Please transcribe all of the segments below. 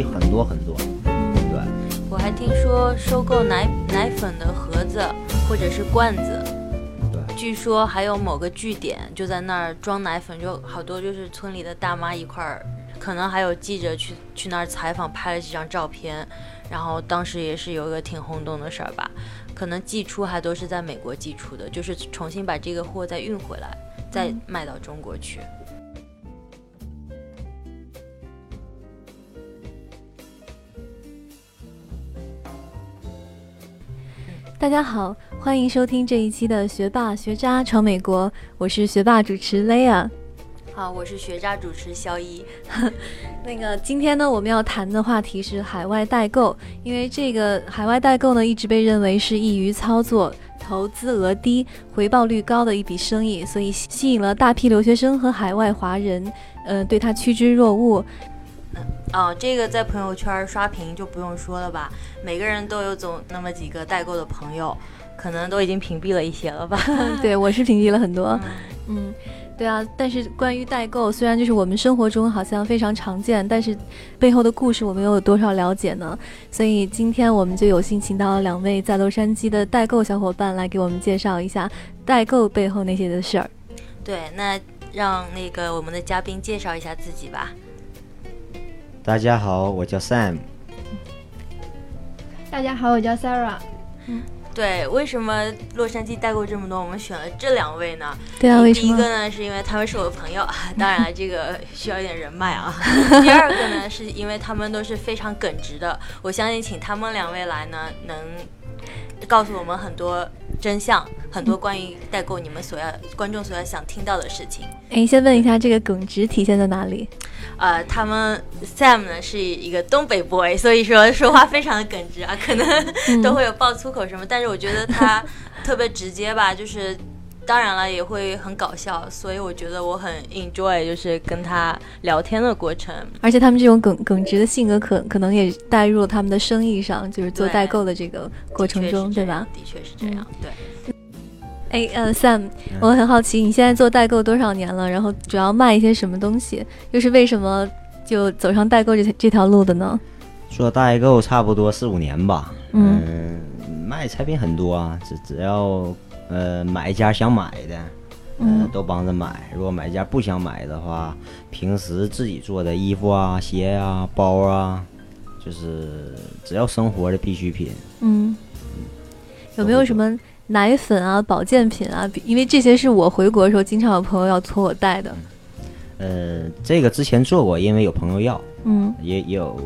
宜很多很多。对，我还听说收购奶奶粉的盒子或者是罐子，对，据说还有某个据点就在那儿装奶粉，就好多就是村里的大妈一块儿，可能还有记者去去那儿采访，拍了几张照片，然后当时也是有一个挺轰动的事儿吧。可能寄出还都是在美国寄出的，就是重新把这个货再运回来，再卖到中国去。大家好，欢迎收听这一期的《学霸学渣闯美国》，我是学霸主持 Lea。好，我是学渣主持肖一。那个今天呢，我们要谈的话题是海外代购，因为这个海外代购呢，一直被认为是易于操作、投资额低、回报率高的一笔生意，所以吸引了大批留学生和海外华人，呃，对它趋之若鹜。哦，这个在朋友圈刷屏就不用说了吧，每个人都有总那么几个代购的朋友，可能都已经屏蔽了一些了吧？对，我是屏蔽了很多。嗯，对啊，但是关于代购，虽然就是我们生活中好像非常常见，但是背后的故事我们又有多少了解呢？所以今天我们就有幸请到了两位在洛杉矶的代购小伙伴来给我们介绍一下代购背后那些的事儿。对，那让那个我们的嘉宾介绍一下自己吧。大家好，我叫 Sam。大家好，我叫 Sarah。嗯，对，为什么洛杉矶代购这么多？我们选了这两位呢？对啊，为什么？第一个呢，是因为他们是我的朋友，当然了，这个需要一点人脉啊。第二个呢，是因为他们都是非常耿直的，我相信请他们两位来呢，能告诉我们很多真相，很多关于代购你们所要观众所要想听到的事情。哎，先问一下，这个耿直体现在哪里？呃，他们 Sam 呢是一个东北 boy，所以说说话非常的耿直啊，可能都会有爆粗口什么，但是我觉得他特别直接吧，就是当然了也会很搞笑，所以我觉得我很 enjoy 就是跟他聊天的过程。而且他们这种耿耿直的性格，可可能也带入了他们的生意上，就是做代购的这个过程中，对吧？的确是这样，对。哎，呃，Sam，我很好奇，你现在做代购多少年了？然后主要卖一些什么东西？又是为什么就走上代购这这条路的呢？做代购差不多四五年吧。嗯，卖产品很多啊，只只要呃买家想买的，嗯，都帮着买。如果买家不想买的话，平时自己做的衣服啊、鞋啊、包啊，就是只要生活的必需品。嗯，有没有什么？奶粉啊，保健品啊，因为这些是我回国的时候经常有朋友要托我带的。呃，这个之前做过，因为有朋友要，嗯，也有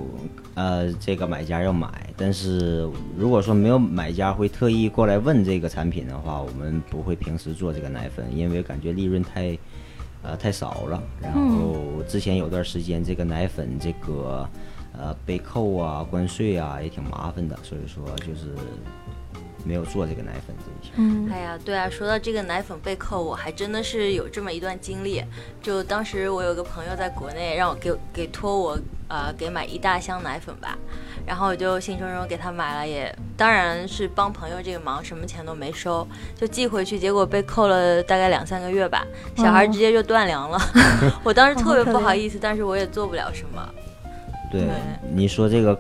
呃这个买家要买，但是如果说没有买家会特意过来问这个产品的话，我们不会平时做这个奶粉，因为感觉利润太呃太少了。然后之前有段时间这个奶粉这个呃被扣啊关税啊也挺麻烦的，所以说就是。没有做这个奶粉这一项。嗯，哎呀，对啊，说到这个奶粉被扣，我还真的是有这么一段经历。就当时我有个朋友在国内，让我给给托我，呃，给买一大箱奶粉吧。然后我就兴冲冲给他买了，也当然是帮朋友这个忙，什么钱都没收，就寄回去。结果被扣了大概两三个月吧，小孩直接就断粮了。我当时特别不好意思，但是我也做不了什么。对，你说这个。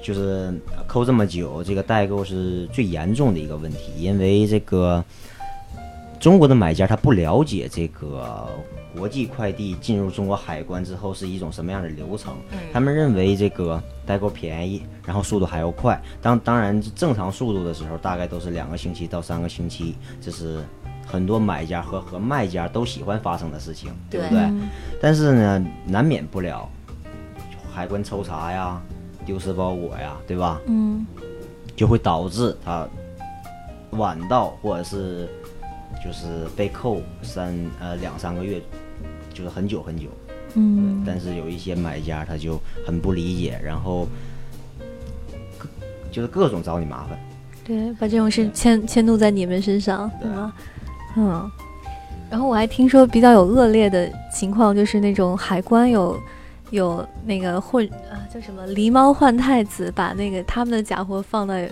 就是扣这么久，这个代购是最严重的一个问题，因为这个中国的买家他不了解这个国际快递进入中国海关之后是一种什么样的流程，他们认为这个代购便宜，然后速度还要快。当当然正常速度的时候，大概都是两个星期到三个星期，这是很多买家和和卖家都喜欢发生的事情，对不对？但是呢，难免不了海关抽查呀。丢失包裹呀，对吧？嗯，就会导致他晚到，或者是就是被扣三呃两三个月，就是很久很久。嗯，但是有一些买家他就很不理解，然后就是各种找你麻烦。对，把这种事迁迁怒在你们身上，对吗？嗯。然后我还听说比较有恶劣的情况，就是那种海关有。有那个混啊，叫什么狸猫换太子，把那个他们的假货放在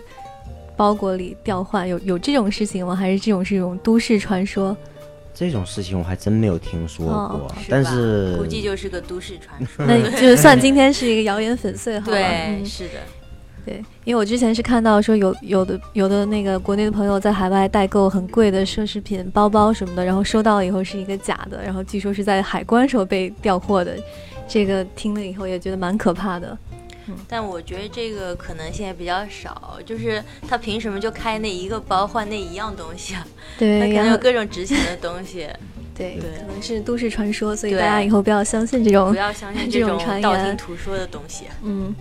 包裹里调换，有有这种事情吗？还是这种是一种都市传说？这种事情我还真没有听说过，是但是估计就是个都市传说。那 就算今天是一个谣言粉碎好了。对，是的。对，因为我之前是看到说有有的有的那个国内的朋友在海外代购很贵的奢侈品包包什么的，然后收到以后是一个假的，然后据说是在海关时候被调货的，这个听了以后也觉得蛮可怕的。但我觉得这个可能性也比较少，就是他凭什么就开那一个包换那一样东西啊？对，他可能有各种值钱的东西。对，可能是都市传说，所以大家以后不要相信这种不要相信这种 道听途说的东西。嗯，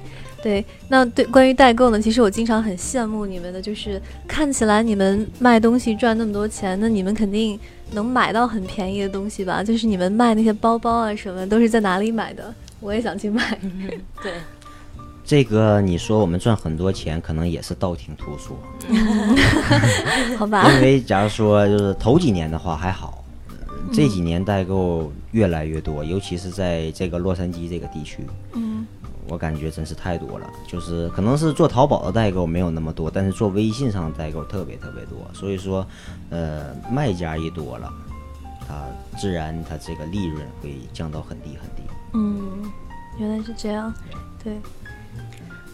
对。那对关于代购呢，其实我经常很羡慕你们的，就是看起来你们卖东西赚那么多钱，那你们肯定能买到很便宜的东西吧？就是你们卖那些包包啊什么，都是在哪里买的？我也想去买。对。这个你说我们赚很多钱，可能也是道听途说，好吧？因为假如说就是头几年的话还好，这几年代购越来越多，尤其是在这个洛杉矶这个地区，嗯，我感觉真是太多了。就是可能是做淘宝的代购没有那么多，但是做微信上的代购特别特别多。所以说，呃，卖家一多了，它自然它这个利润会降到很低很低。嗯，原来是这样，对。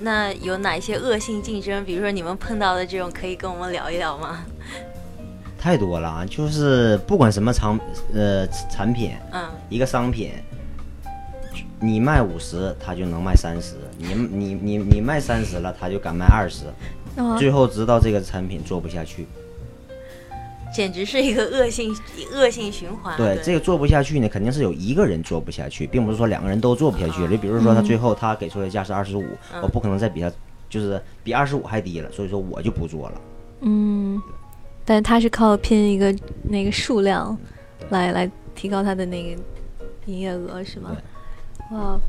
那有哪些恶性竞争？比如说你们碰到的这种，可以跟我们聊一聊吗？太多了啊，就是不管什么产呃产品，嗯，一个商品，你卖五十，他就能卖三十；你你你你卖三十了，他就敢卖二十，最后直到这个产品做不下去。简直是一个恶性恶性循环。对这个做不下去呢，肯定是有一个人做不下去，并不是说两个人都做不下去。就比如说他最后他给出的价是二十五，我不可能再比他就是比二十五还低了，所以说我就不做了。嗯，但是他是靠拼一个那个数量来来提高他的那个营业额，是吗？哇，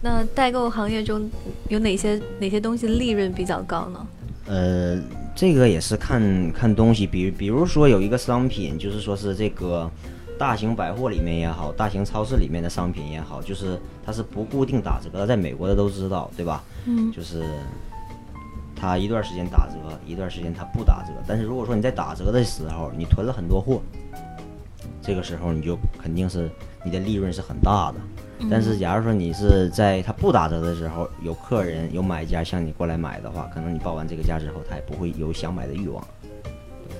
那代购行业中有哪些哪些东西利润比较高呢？呃。这个也是看看东西，比比如说有一个商品，就是说是这个大型百货里面也好，大型超市里面的商品也好，就是它是不固定打折的，在美国的都知道，对吧？嗯，就是它一段时间打折，一段时间它不打折。但是如果说你在打折的时候，你囤了很多货，这个时候你就肯定是你的利润是很大的。但是，假如说你是在它不打折的时候，有客人、有买家向你过来买的话，可能你报完这个价之后，他也不会有想买的欲望。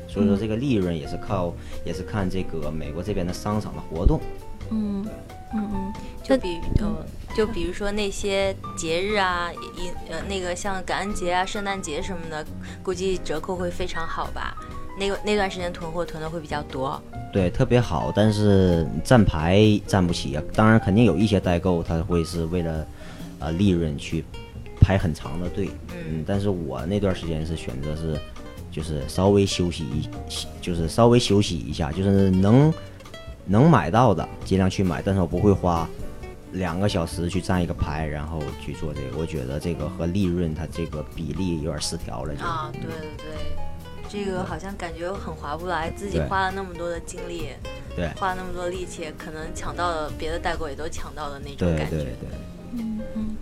所以说，这个利润也是靠，也是看这个美国这边的商场的活动。嗯嗯嗯，就比呃，就比如说那些节日啊，一呃那个像感恩节啊、圣诞节什么的，估计折扣会非常好吧？那个那段时间囤货囤的会比较多。对，特别好，但是站牌站不起啊。当然，肯定有一些代购，他会是为了，呃，利润去排很长的队。嗯，但是我那段时间是选择是，就是稍微休息一，就是稍微休息一下，就是能能买到的尽量去买，但是我不会花两个小时去站一个牌，然后去做这个。我觉得这个和利润它这个比例有点失调了。啊，对对对。这个好像感觉很划不来，自己花了那么多的精力，对，花了那么多力气，可能抢到了别的代购也都抢到了那种感觉。对对对。嗯嗯。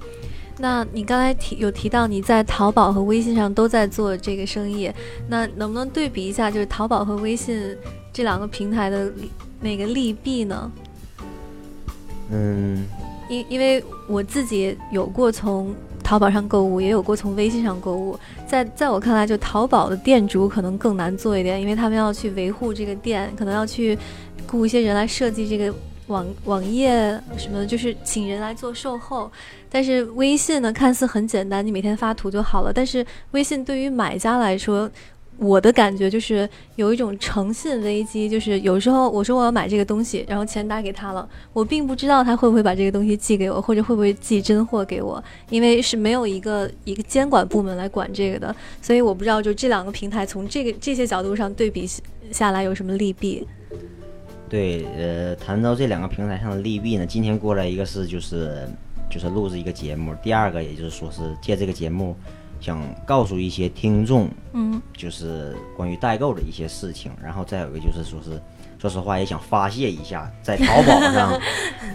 那你刚才提有提到你在淘宝和微信上都在做这个生意，那能不能对比一下，就是淘宝和微信这两个平台的那个利弊呢？嗯。因因为我自己有过从。淘宝上购物也有过从微信上购物，在在我看来，就淘宝的店主可能更难做一点，因为他们要去维护这个店，可能要去雇一些人来设计这个网网页什么的，就是请人来做售后。但是微信呢，看似很简单，你每天发图就好了。但是微信对于买家来说，我的感觉就是有一种诚信危机，就是有时候我说我要买这个东西，然后钱打给他了，我并不知道他会不会把这个东西寄给我，或者会不会寄真货给我，因为是没有一个一个监管部门来管这个的，所以我不知道就这两个平台从这个这些角度上对比下来有什么利弊。对，呃，谈到这两个平台上的利弊呢，今天过来一个是就是就是录制一个节目，第二个也就是说是借这个节目。想告诉一些听众，嗯，就是关于代购的一些事情，然后再有一个就是说是，说实话也想发泄一下在淘宝上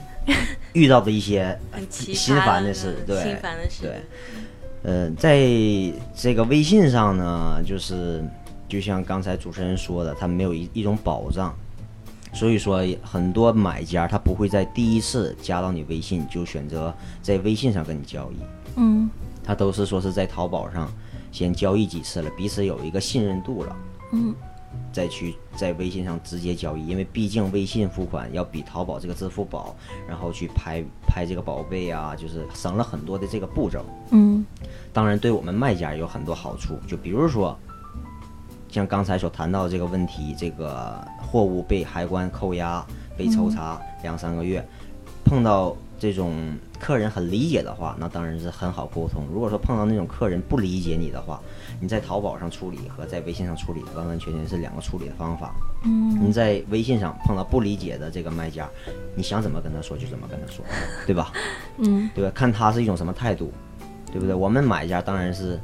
遇到的一些心烦的事，对，心烦的事，对，呃，在这个微信上呢，就是就像刚才主持人说的，它没有一一种保障，所以说很多买家他不会在第一次加到你微信就选择在微信上跟你交易，嗯他都是说是在淘宝上先交易几次了，彼此有一个信任度了，嗯。再去在微信上直接交易，因为毕竟微信付款要比淘宝这个支付宝，然后去拍拍这个宝贝啊，就是省了很多的这个步骤。嗯。当然，对我们卖家也有很多好处，就比如说，像刚才所谈到这个问题，这个货物被海关扣押、被抽查两三个月，碰到这种客人很理解的话，那当然是很好沟通。如果说碰到那种客人不理解你的话，你在淘宝上处理和在微信上处理完完全全是两个处理的方法。嗯你在微信上碰到不理解的这个卖家，你想怎么跟他说就怎么跟他说，对吧？嗯对吧？看他是一种什么态度，对不对？我们买家当然是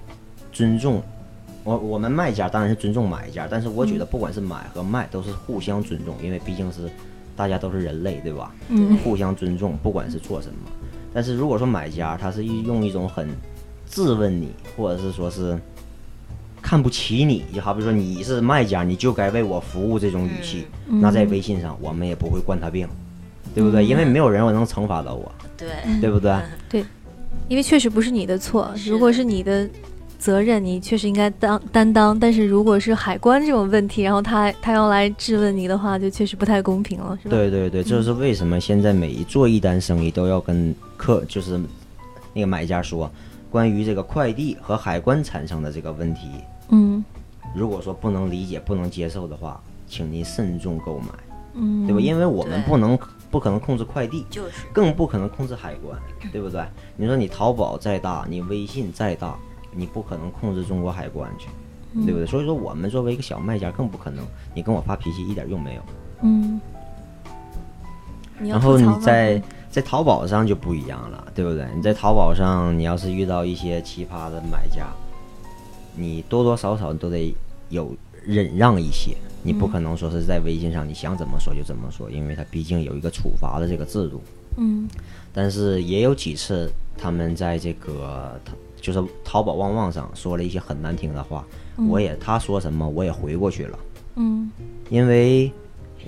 尊重，我我们卖家当然是尊重买家，但是我觉得不管是买和卖都是互相尊重，因为毕竟是大家都是人类，对吧？嗯互相尊重，不管是做什么。但是如果说买家他是用一种很质问你，或者是说是看不起你，就好比说你是卖家，你就该为我服务这种语气，那在微信上我们也不会惯他病，对不对？因为没有人我能惩罚到我，对，对不对？对，因为确实不是你的错，如果是你的责任，你确实应该当担当。但是如果是海关这种问题，然后他他要来质问你的话，就确实不太公平了，是吧？对对对，这就是为什么现在每一做一单生意都要跟客，就是那个买家说，关于这个快递和海关产生的这个问题，嗯如果说不能理解、不能接受的话，请您慎重购买，嗯，对吧？因为我们不能不可能控制快递，就是更不可能控制海关，对不对？你说你淘宝再大，你微信再大，你不可能控制中国海关去，对不对？所以说我们作为一个小卖家，更不可能，你跟我发脾气一点用没有。嗯，然后你在在淘宝上就不一样了，对不对？你在淘宝上，你要是遇到一些奇葩的买家，你多多少少都得有忍让一些，你不可能说是在微信上你想怎么说就怎么说，因为它毕竟有一个处罚的这个制度。嗯但是也有几次他们在这个淘就是淘宝旺旺上说了一些很难听的话，我也他说什么我也回过去了。嗯因为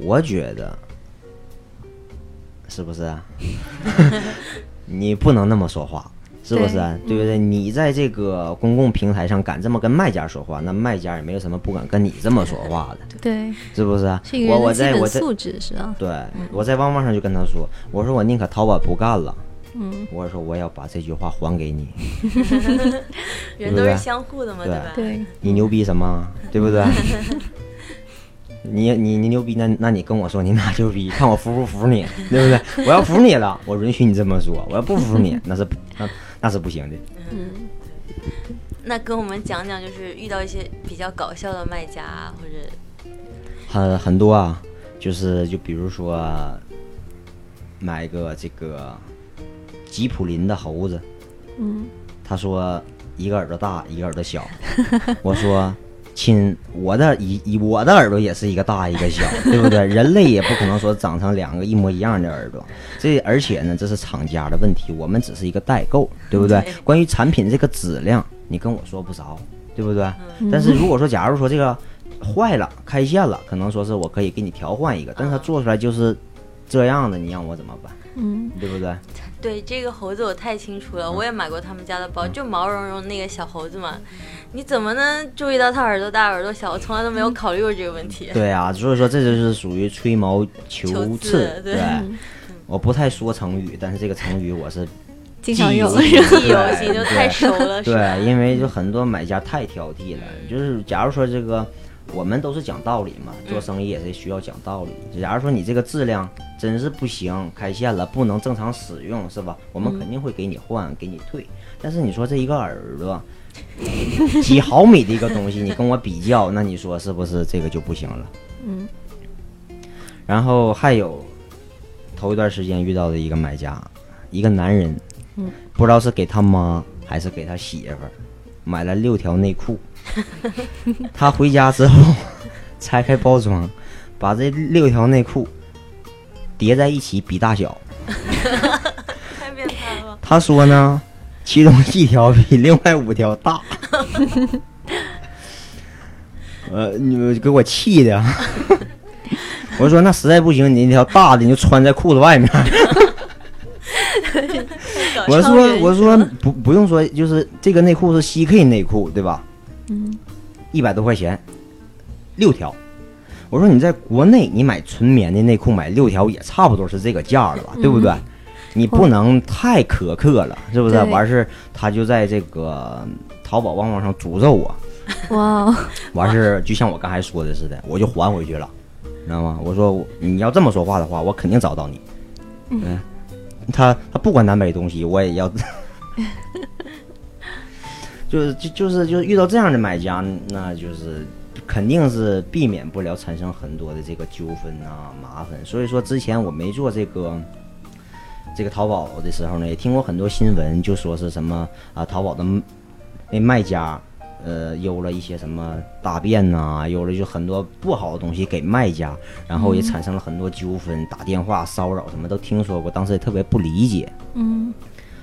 我觉得，是不是啊？你不能那么说话，是不是啊？对不对？你在这个公共平台上敢这么跟卖家说话，那卖家也没有什么不敢跟你这么说话的，对，是不是啊我我在我在素质是啊，对，我在旺旺上就跟他说，我说我宁可淘宝不干了，嗯我说我要把这句话还给你，人都是相互的嘛，对吧？对，你牛逼什么？对不对？你你你牛逼，那那你跟我说你哪牛逼，看我服不服你，对不对？我要服你了，我允许你这么说；我要不服你，那是那那是不行的。嗯那跟我们讲讲，就是遇到一些比较搞笑的卖家啊，或者很很多啊，就是就比如说买一个这个吉普林的猴子，嗯他说一个耳朵大，一个耳朵小。我说亲，我的一一我的耳朵也是一个大一个小，对不对？人类也不可能说长成两个一模一样的耳朵。这而且呢，这是厂家的问题，我们只是一个代购，对不对？对关于产品这个质量，你跟我说不着，对不对？嗯但是如果说假如说这个坏了开线了，可能说是我可以给你调换一个，但是它做出来就是这样的，你让我怎么办？嗯对不对？对这个猴子我太清楚了，我也买过他们家的包，就毛茸茸那个小猴子嘛，你怎么能注意到它耳朵大耳朵小？我从来都没有考虑过这个问题。对啊，所以说这就是属于吹毛求求疵。疵对我不太说成语，但是这个成语我是经常用记忆犹记忆犹新，就太熟了，对，因为就很多买家太挑剔了。就是假如说这个，我们都是讲道理嘛，做生意也是需要讲道理。假如说你这个质量真是不行，开线了不能正常使用，是吧？我们肯定会给你换，给你退。但是你说这一个耳朵 几毫米的一个东西，你跟我比较，那你说是不是这个就不行了？嗯然后还有头一段时间遇到的一个买家，一个男人，嗯不知道是给他妈还是给他媳妇儿买了六条内裤。他回家之后拆开包装，把这六条内裤叠在一起比大小。太变态了。他说呢，其中一条比另外五条大。呃，你们给我气的。我说那实在不行，你那条大的你就穿在裤子外面。我说我说不不用说，就是这个内裤是 CK 内裤对吧？嗯，一百多块钱，六条。我说你在国内你买纯棉的内裤买六条也差不多是这个价了吧，对不对？你不能太苛刻了，是不是？完事他就在这个淘宝旺旺上诅咒我。哇！完事就像我刚才说的似的，我就还回去了，知道吗？我说你要这么说话的话，我肯定找到你。嗯。他他不管南北东西，我也要，就是就就是就是遇到这样的买家，那就是肯定是避免不了产生很多的这个纠纷啊麻烦。所以说之前我没做这个这个淘宝的时候呢，也听过很多新闻，就说是什么啊淘宝的那卖家。呃，邮了一些什么大便呐，邮了就很多不好的东西给卖家，然后也产生了很多纠纷，打电话骚扰什么都听说过，当时也特别不理解。嗯，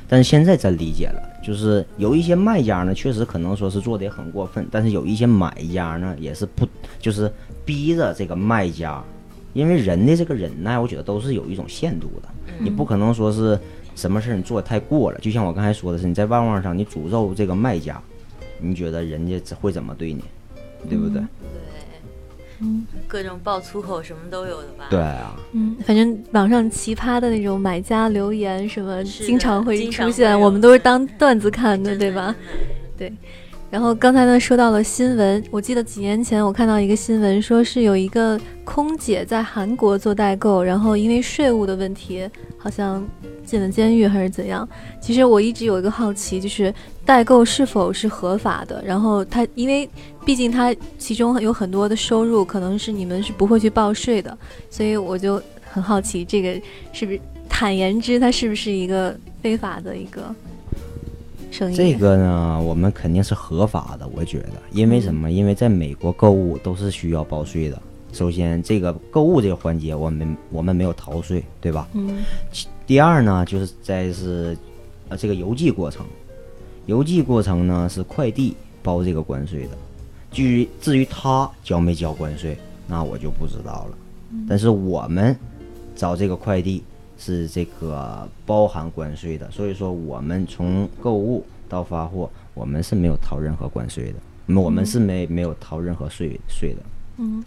但是现在真理解了，就是有一些卖家呢，确实可能说是做的也很过分，但是有一些买家呢，也是不就是逼着这个卖家，因为人的这个忍耐，我觉得都是有一种限度的，你不可能说是什么事儿你做的太过了，就像我刚才说的是，你在旺旺上你诅咒这个卖家。你觉得人家会怎么对你，对不对？对，嗯，各种爆粗口什么都有的吧？对啊，嗯，反正网上奇葩的那种买家留言什么，经常会出现，我们都是当段子看的，对吧？对。然后刚才呢说到了新闻，我记得几年前我看到一个新闻，说是有一个空姐在韩国做代购，然后因为税务的问题，好像。进了监狱还是怎样？其实我一直有一个好奇，就是代购是否是合法的？然后他，因为毕竟他其中有很多的收入，可能是你们是不会去报税的，所以我就很好奇，这个是不是坦言之，它是不是一个非法的一个生意？这个呢，我们肯定是合法的，我觉得，因为什么？因为在美国购物都是需要报税的。首先，这个购物这个环节，我们我们没有逃税，对吧？嗯。第二呢，就是在是，呃，这个邮寄过程，邮寄过程呢是快递包这个关税的。至于至于他交没交关税，那我就不知道了。但是我们找这个快递是这个包含关税的，所以说我们从购物到发货，我们是没有逃任何关税的。那么我们是没没有逃任何税税的。嗯。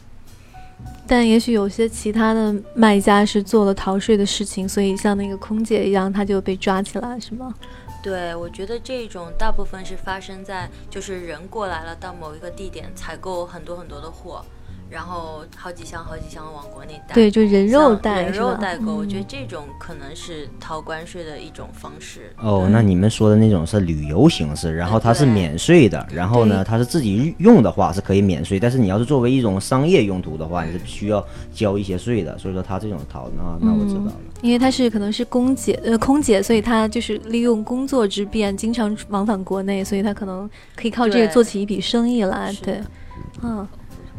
但也许有些其他的卖家是做了逃税的事情，所以像那个空姐一样，他就被抓起来，是吗？对，我觉得这种大部分是发生在就是人过来了，到某一个地点采购很多很多的货。然后好几箱好几箱往国内带，对，就人肉带，人肉代购，我觉得这种可能是逃关税的一种方式。哦，那你们说的那种是旅游形式，然后它是免税的，然后呢，它是自己用的话是可以免税，但是你要是作为一种商业用途的话，你是需要交一些税的。所以说它这种逃，那那我知道了。因为他是可能是空姐，呃，空姐，所以他就是利用工作之便，经常往返国内，所以他可能可以靠这个做起一笔生意来。对，嗯。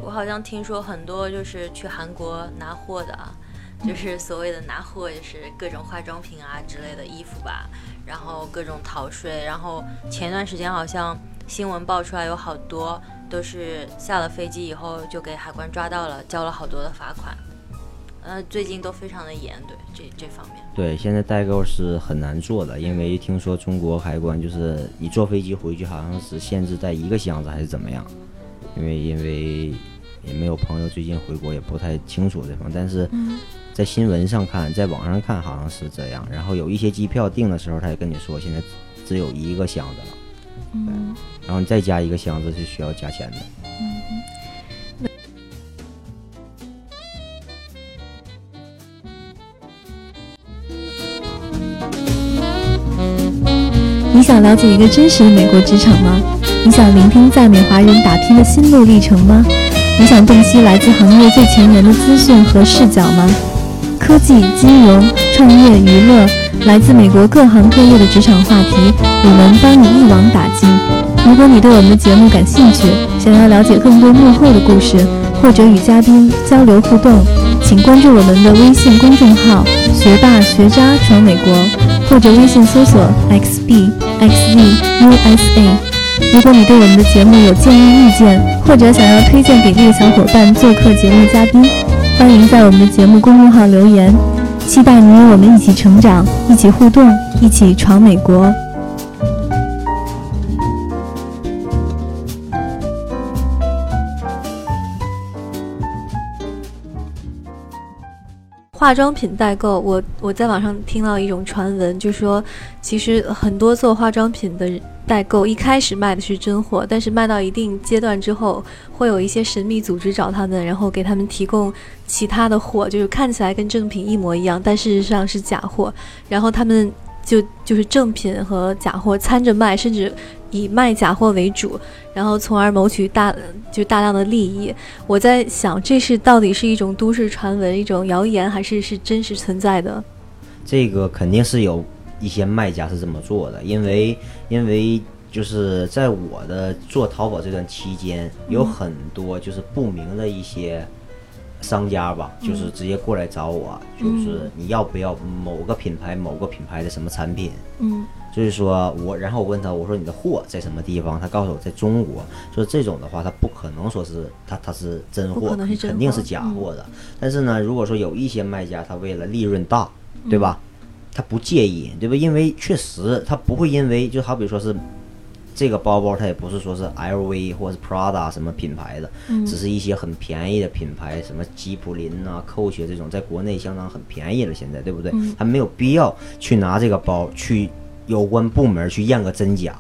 我好像听说很多就是去韩国拿货的，就是所谓的拿货，就是各种化妆品啊之类的衣服吧，然后各种逃税。然后前段时间好像新闻爆出来有好多都是下了飞机以后就给海关抓到了，交了好多的罚款。呃，最近都非常的严，对这这方面。对，现在代购是很难做的，因为听说中国海关就是你坐飞机回去好像是限制在一个箱子还是怎么样，因为因为。也没有朋友最近回国，也不太清楚这方，但是在新闻上看，在网上看好像是这样。然后有一些机票订的时候，他也跟你说，现在只有一个箱子了，嗯，然后你再加一个箱子是需要加钱的。你想了解一个真实的美国职场吗？你想聆听在美华人打拼的心路历程吗？你想洞悉来自行业最前沿的资讯和视角吗？科技、金融、创业、娱乐，来自美国各行各业的职场话题，我们帮你一网打尽。如果你对我们的节目感兴趣，想要了解更多幕后的故事，或者与嘉宾交流互动，请关注我们的微信公众号“学霸学渣闯美国”，或者微信搜索 “xbxzusa”。如果你对我们的节目有建议意见，或者想要推荐给这个小伙伴做客节目嘉宾，欢迎在我们的节目公众号留言，期待你与我们一起成长，一起互动，一起闯美国。化妆品代购，我我在网上听到一种传闻，就说其实很多做化妆品的代购一开始卖的是真货，但是卖到一定阶段之后，会有一些神秘组织找他们，然后给他们提供其他的货，就是看起来跟正品一模一样，但事实上是假货，然后他们就就是正品和假货掺着卖，甚至。以卖假货为主，然后从而谋取大就大量的利益。我在想，这是到底是一种都市传闻、一种谣言，还是是真实存在的？这个肯定是有一些卖家是这么做的，因为因为就是在我的做淘宝这段期间，有很多就是不明的一些商家吧，就是直接过来找我，就是你要不要某个品牌某个品牌的什么产品？嗯。就是说我，然后我问他，我说你的货在什么地方？他告诉我在中国。说这种的话，他不可能说是他他是真货，肯定是假货的。但是呢，如果说有一些卖家，他为了利润大，对吧？他不介意，对吧？因为确实他不会因为就好比说是这个包包，它也不是说是 LV 或者是 Prada 什么品牌的，只是一些很便宜的品牌，什么吉普林啊、Coach 这种，在国内相当很便宜了，现在对不对？他没有必要去拿这个包去。有关部门去验个真假，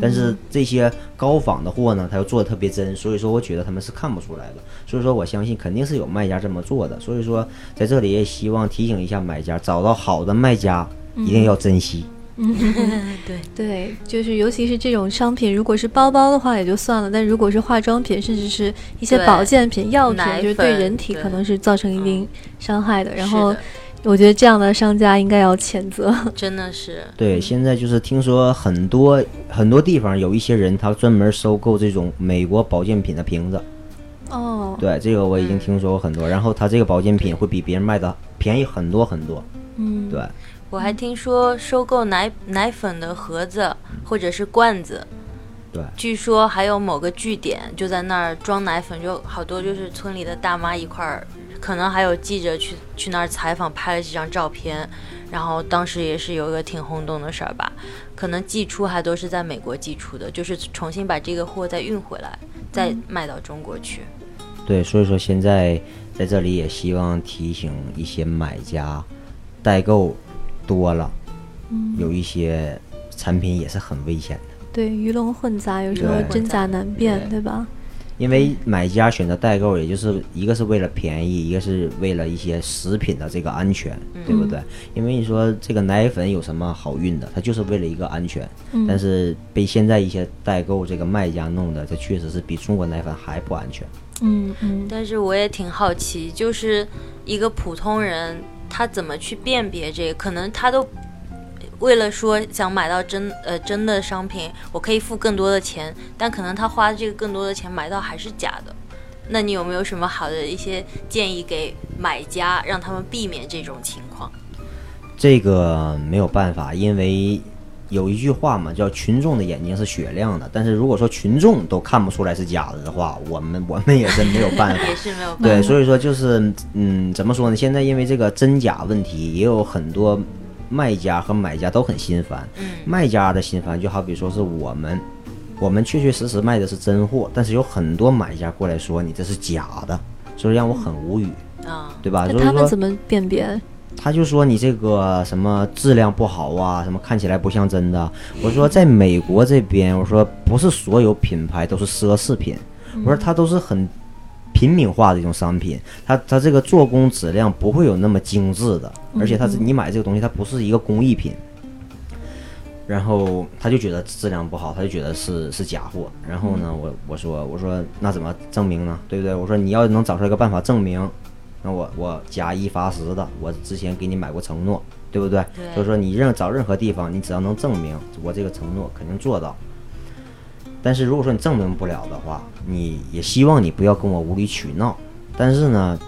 但是这些高仿的货呢，他又做的特别真，所以说我觉得他们是看不出来的。所以说我相信肯定是有卖家这么做的。所以说在这里也希望提醒一下买家，找到好的卖家一定要珍惜。嗯，对对，就是尤其是这种商品，如果是包包的话也就算了，但如果是化妆品，甚至是一些保健品、药品，就是对人体可能是造成一定伤害的。然后。我觉得这样的商家应该要谴责，真的是。对，现在就是听说很多很多地方有一些人，他专门收购这种美国保健品的瓶子。哦。对，这个我已经听说过很多。然后他这个保健品会比别人卖的便宜很多很多。嗯。对。我还听说收购奶奶粉的盒子或者是罐子。对。据说还有某个据点就在那儿装奶粉，就好多就是村里的大妈一块儿。可能还有记者去去那儿采访，拍了几张照片，然后当时也是有一个挺轰动的事儿吧。可能寄出还都是在美国寄出的，就是重新把这个货再运回来，再卖到中国去。对，所以说现在在这里也希望提醒一些买家，代购多了，有一些产品也是很危险的。对，鱼龙混杂，有时候真假难辨，对吧？因为买家选择代购，也就是一个是为了便宜，一个是为了一些食品的这个安全，对不对？因为你说这个奶粉有什么好运的？它就是为了一个安全。但是被现在一些代购这个卖家弄的，这确实是比中国奶粉还不安全。嗯嗯。但是我也挺好奇，就是一个普通人他怎么去辨别这个？可能他都。为了说想买到真呃真的商品，我可以付更多的钱，但可能他花这个更多的钱买到还是假的。那你有没有什么好的一些建议给买家，让他们避免这种情况？这个没有办法，因为有一句话嘛，叫群众的眼睛是雪亮的。但是如果说群众都看不出来是假的的话，我们 我们也是没有办法。也是没有办法。对，所以说就是嗯，怎么说呢？现在因为这个真假问题，也有很多。卖家和买家都很心烦。卖家的心烦就好比说是我们，我们确确实实卖的是真货，但是有很多买家过来说你这是假的，所以让我很无语啊，对吧？那他们怎么辨别？他就说你这个什么质量不好啊，什么看起来不像真的。我说在美国这边，我说不是所有品牌都是奢侈品，我说它都是很。平民化的一种商品，它它这个做工质量不会有那么精致的，而且它是你买这个东西，它不是一个工艺品。然后他就觉得质量不好，他就觉得是是假货。然后呢，我我说我说那怎么证明呢？对不对？我说你要能找出来个办法证明，那我我假一罚十的，我之前给你买过承诺，对不对？所以说你任找任何地方，你只要能证明我这个承诺肯定做到。但是如果说你证明不了的话，你也希望你不要跟我无理取闹。但是呢，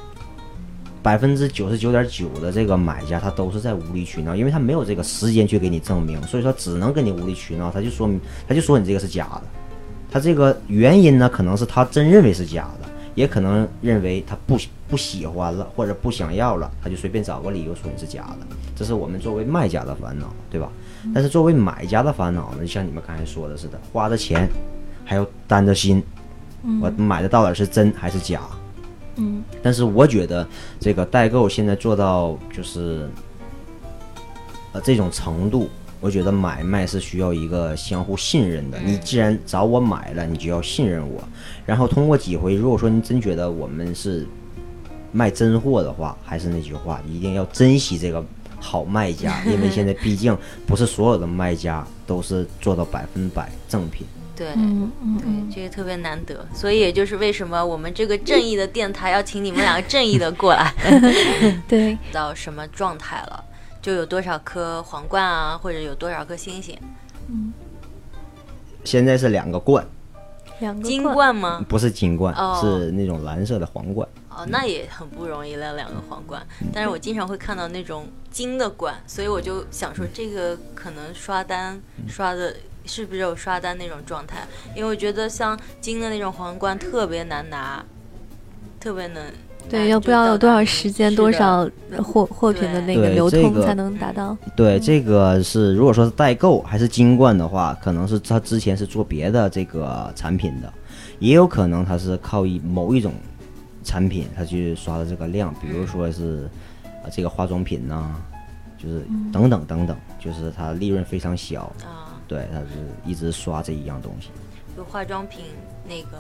百分之九十九点九的这个买家他都是在无理取闹，因为他没有这个时间去给你证明，所以说只能跟你无理取闹。他就说明他就说你这个是假的。他这个原因呢，可能是他真认为是假的，也可能认为他不不喜欢了或者不想要了，他就随便找个理由说你是假的。这是我们作为卖家的烦恼，对吧？但是作为买家的烦恼呢，就像你们刚才说的似的，花的钱还要担着心，我买的到底是真还是假？嗯。但是我觉得这个代购现在做到就是呃这种程度。我觉得买卖是需要一个相互信任的。你既然找我买了，你就要信任我。然后通过几回，如果说你真觉得我们是卖真货的话，还是那句话，一定要珍惜这个好卖家，因为现在毕竟不是所有的卖家都是做到百分百正品。对，嗯对，这个特别难得。所以也就是为什么我们这个正义的电台要请你们两个正义的过来。对，到什么状态了？就有多少颗皇冠啊，或者有多少颗星星？嗯，现在是两个冠，两个金冠吗？不是金冠，是那种蓝色的皇冠。哦，那也很不容易了，两个皇冠。但是我经常会看到那种金的冠，所以我就想说，这个可能刷单刷的是不是有刷单那种状态？因为我觉得像金的那种皇冠特别难拿，特别能。对，要不要有多少时间、多少货货品的那个流通才能达到？对，这个是如果说是代购还是金冠的话，可能是他之前是做别的这个产品的，也有可能他是靠一某一种产品他去刷的这个量，比如说是啊这个化妆品呐，就是等等等等，就是它利润非常小啊，对，他是一直刷这一样东西。就化妆品那个。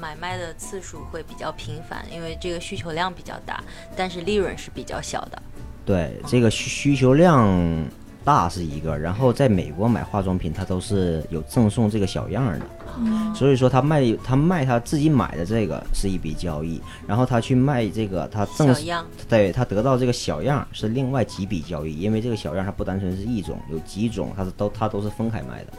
买卖的次数会比较频繁，因为这个需求量比较大，但是利润是比较小的。对，这个需需求量大是一个，然后在美国买化妆品，它都是有赠送这个小样的，所以说他卖他卖他自己买的这个是一笔交易，然后他去卖这个他赠对他得到这个小样是另外几笔交易，因为这个小样它不单纯是一种，有几种，它是都它都是分开卖的。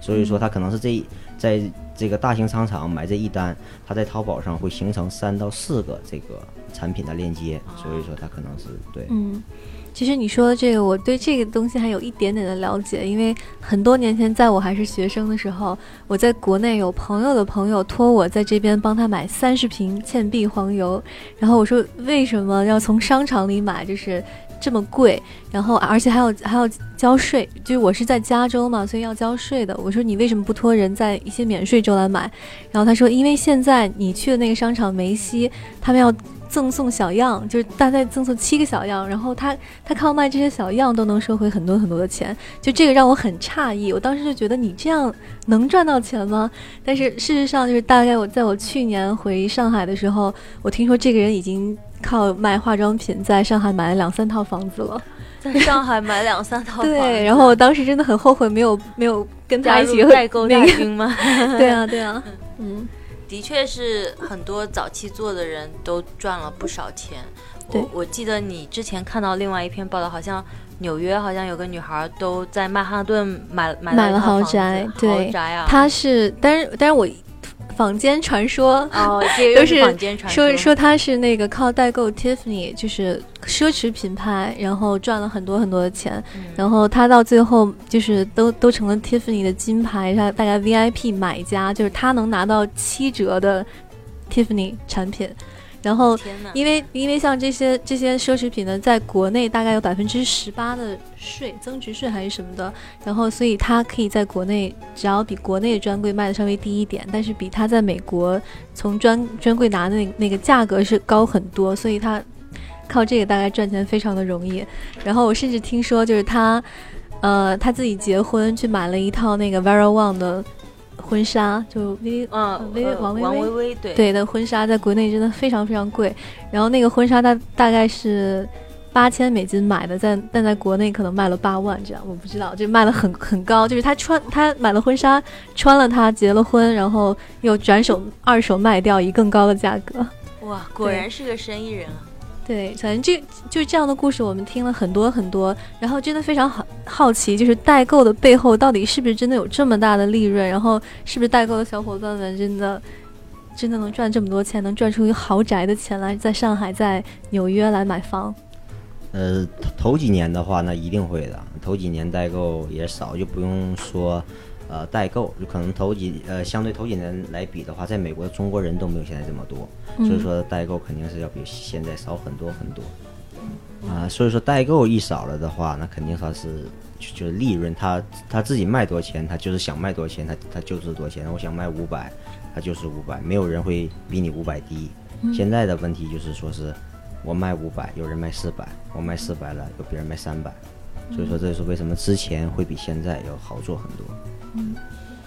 所以说，他可能是这在这个大型商场买这一单，他在淘宝上会形成三到四个这个产品的链接。所以说，他可能是对。嗯，其实你说的这个，我对这个东西还有一点点的了解，因为很多年前，在我还是学生的时候，我在国内有朋友的朋友托我在这边帮他买三十瓶倩碧黄油，然后我说为什么要从商场里买？就是。这么贵，然后而且还要 还要交税，就是我是在加州嘛，所以要交税的。我说你为什么不托人在一些免税州来买？然后他说，因为现在你去的那个商场梅西，他们要赠送小样，就是大概赠送七个小样，然后他他靠卖这些小样都能收回很多很多的钱，就这个让我很诧异。我当时就觉得你这样能赚到钱吗？但是事实上就是大概我在我去年回上海的时候，我听说这个人已经。靠卖化妆品在上海买了两三套房子了，在上海买两三套。对，然后我当时真的很后悔，没有没有跟他一起代购大军吗？对啊，对啊，嗯，的确是很多早期做的人都赚了不少钱。我我记得你之前看到另外一篇报道，好像纽约好像有个女孩都在曼哈顿买买了豪宅，对，豪宅啊。她是，但是但是我。坊间传说哦，都是坊间传说。说他是那个靠代购 Tiffany，就是奢侈品牌，然后赚了很多很多的钱，然后他到最后就是都都成了 Tiffany 的金牌，他大概 VIP 买家，就是他能拿到七折的 Tiffany 产品。然后，因为因为像这些这些奢侈品呢，在国内大概有百分之十八的税，增值税还是什么的，然后所以它可以在国内只要比国内专柜卖的稍微低一点，但是比它在美国从专专柜拿的那那个价格是高很多，所以它靠这个大概赚钱非常的容易。然后我甚至听说，就是他，呃，他自己结婚去买了一套那个 Vera Wang 的。婚纱就薇嗯薇王薇薇对对的婚纱，在国内真的非常非常贵。然后那个婚纱大大概是八千美金买的，在但在国内可能卖了八万这样，我不知道，就卖的很很高。就是他穿他买了婚纱，穿了它结了婚，然后又转手二手卖掉以更高的价格。哇，果然是个生意人啊！对，反正就就这样的故事，我们听了很多很多，然后真的非常好好奇，就是代购的背后到底是不是真的有这么大的利润？然后是不是代购的小伙伴们真的真的能赚这么多钱，能赚出一个豪宅的钱来，在上海、在纽约来买房？呃，头头几年的话，那一定会的。头几年代购也少，就不用说呃代购，就可能头几呃相对头几年来比的话，在美国中国人都没有现在这么多，所以说代购肯定是要比现在少很多很多。啊，所以说代购一少了的话，那肯定它是就就是利润，他他自己卖多少钱，他就是想卖多少钱，他他就是多少钱。我想卖五百，他就是五百，没有人会比你五百低。现在的问题就是说是我卖五百，有人卖四百，我卖四百了，有别人卖三百，所以说这就是为什么之前会比现在要好做很多。嗯，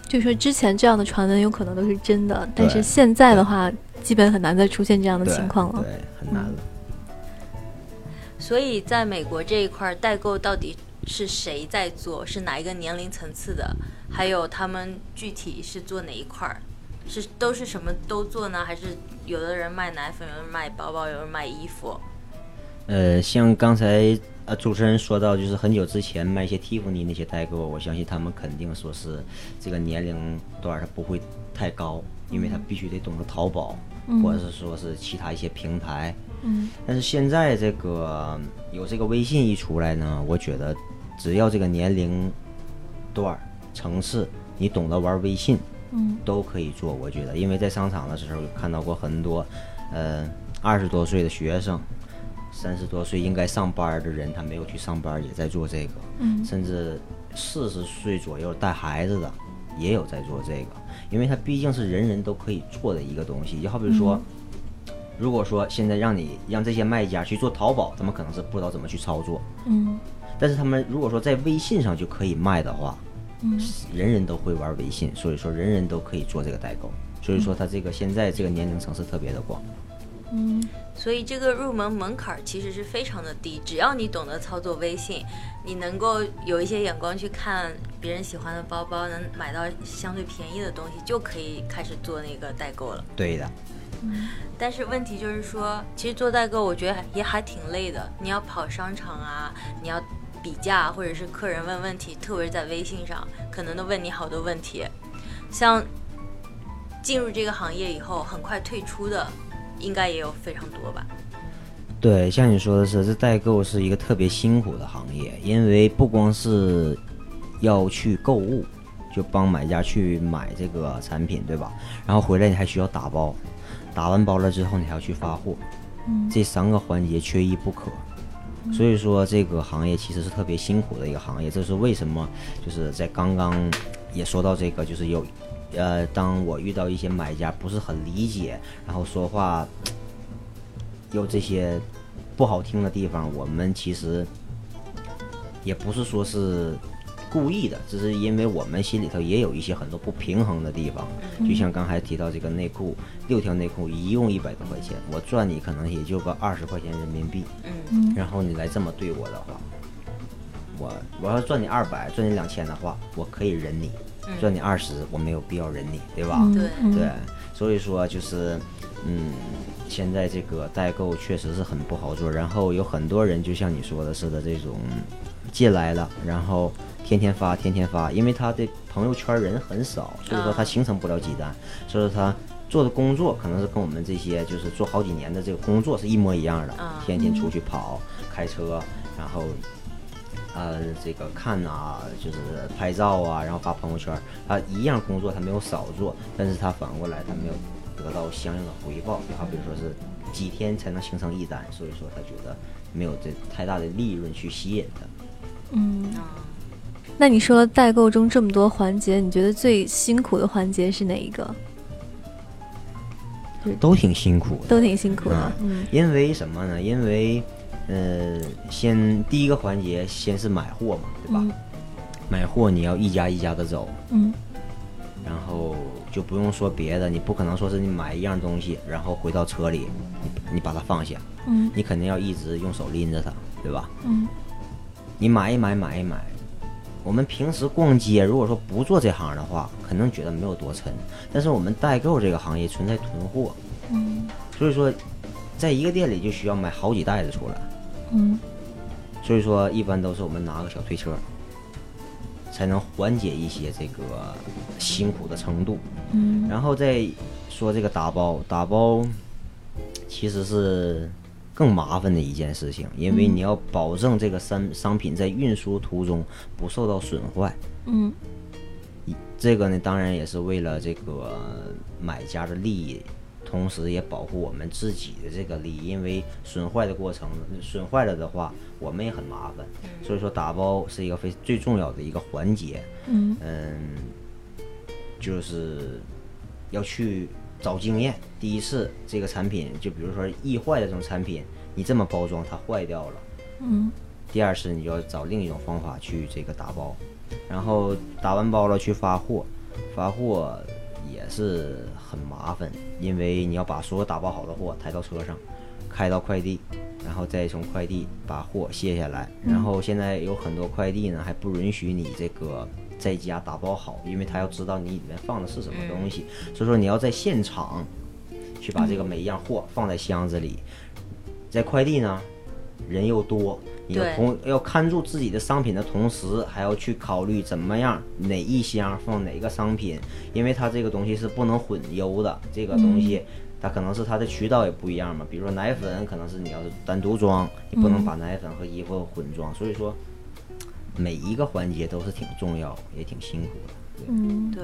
就说之前这样的传闻有可能都是真的，但是现在的话，基本很难再出现这样的情况了，对，很难了。所以，在美国这一块代购到底是谁在做？是哪一个年龄层次的？还有他们具体是做哪一块儿？是都是什么都做呢？还是有的人卖奶粉，有人卖包包，有人卖衣服？呃，像刚才呃主持人说到，就是很久之前卖一些蒂芙尼那些代购，我相信他们肯定说是这个年龄段他不会太高，因为他必须得懂得淘宝，或者是说是其他一些平台。嗯，但是现在这个有这个微信一出来呢，我觉得只要这个年龄段、层次，你懂得玩微信，嗯，都可以做。我觉得，因为在商场的时候看到过很多，呃，二十多岁的学生，三十多岁应该上班的人，他没有去上班，也在做这个，嗯，甚至四十岁左右带孩子的也有在做这个，因为他毕竟是人人都可以做的一个东西，就好比说。如果说现在让你让这些卖家去做淘宝，他们可能是不知道怎么去操作。嗯，但是他们如果说在微信上就可以卖的话，嗯，人人都会玩微信，所以说人人都可以做这个代购。所以说他这个现在这个年龄层是特别的广。嗯，所以这个入门门槛其实是非常的低，只要你懂得操作微信，你能够有一些眼光去看别人喜欢的包包，能买到相对便宜的东西，就可以开始做那个代购了。对的。但是问题就是说，其实做代购，我觉得也还挺累的。你要跑商场啊，你要比价，或者是客人问问题，特别是在微信上，可能都问你好多问题。像进入这个行业以后，很快退出的，应该也有非常多吧？对，像你说的是，这代购是一个特别辛苦的行业，因为不光是要去购物，就帮买家去买这个产品，对吧？然后回来你还需要打包。打完包了之后，你还要去发货，这三个环节缺一不可。所以说，这个行业其实是特别辛苦的一个行业。这是为什么？就是在刚刚也说到这个，就是有，呃，当我遇到一些买家不是很理解，然后说话有这些不好听的地方，我们其实也不是说是。故意的，只是因为我们心里头也有一些很多不平衡的地方，就像刚才提到这个内裤，六条内裤一共一百多块钱，我赚你可能也就个二十块钱人民币，嗯，然后你来这么对我的话，我我要赚你二百，赚你两千的话，我可以忍你，赚你二十，我没有必要忍你，对吧？对。对，所以说就是，嗯，现在这个代购确实是很不好做，然后有很多人就像你说的似的，这种进来了，然后。天天发，天天发，因为他的朋友圈人很少，所以说他形成不了几单，所以说他做的工作可能是跟我们这些就是做好几年的这个工作是一模一样的，天天出去跑，开车，然后，呃，这个看啊，就是拍照啊，然后发朋友圈，他一样工作他没有少做，但是他反过来他没有得到相应的回报，就好比如说是几天才能形成一单，所以说他觉得没有这太大的利润去吸引他，嗯。那你说代购中这么多环节，你觉得最辛苦的环节是哪一个？都挺辛苦，都挺辛苦的。嗯，因为什么呢？因为，呃，先第一个环节先是买货嘛，对吧？买货你要一家一家的走，嗯，然后就不用说别的，你不可能说是你买一样东西，然后回到车里，你你把它放下，嗯，你肯定要一直用手拎着它，对吧？嗯，你买一买，买一买。我们平时逛街，如果说不做这行的话，可能觉得没有多沉。但是我们代购这个行业存在囤货，嗯，所以说，在一个店里就需要买好几袋子出来，嗯，所以说一般都是我们拿个小推车，才能缓解一些这个辛苦的程度，嗯，然后再说这个打包，打包其实是。更麻烦的一件事情，因为你要保证这个商商品在运输途中不受到损坏。嗯，这个呢，当然也是为了这个买家的利益，同时也保护我们自己的这个利益。因为损坏的过程，损坏了的话，我们也很麻烦。所以说打包是一个非最重要的一个环节。嗯嗯，就是要去找经验。第一次这个产品，就比如说易坏的这种产品，你这么包装它坏掉了。嗯第二次你就要找另一种方法去这个打包，然后打完包了去发货，发货也是很麻烦，因为你要把所有打包好的货抬到车上，开到快递，然后再从快递把货卸下来，然后现在有很多快递呢还不允许你这个在家打包好，因为他要知道你里面放的是什么东西，所以说你要在现场去把这个每一样货放在箱子里，在快递呢人又多。你要同要看住自己的商品的同时，还要去考虑怎么样哪一箱放哪个商品，因为它这个东西是不能混邮的。这个东西它可能是它的渠道也不一样嘛，比如说奶粉可能是你要是单独装，你不能把奶粉和衣服混装，所以说每一个环节都是挺重要，也挺辛苦的。嗯对，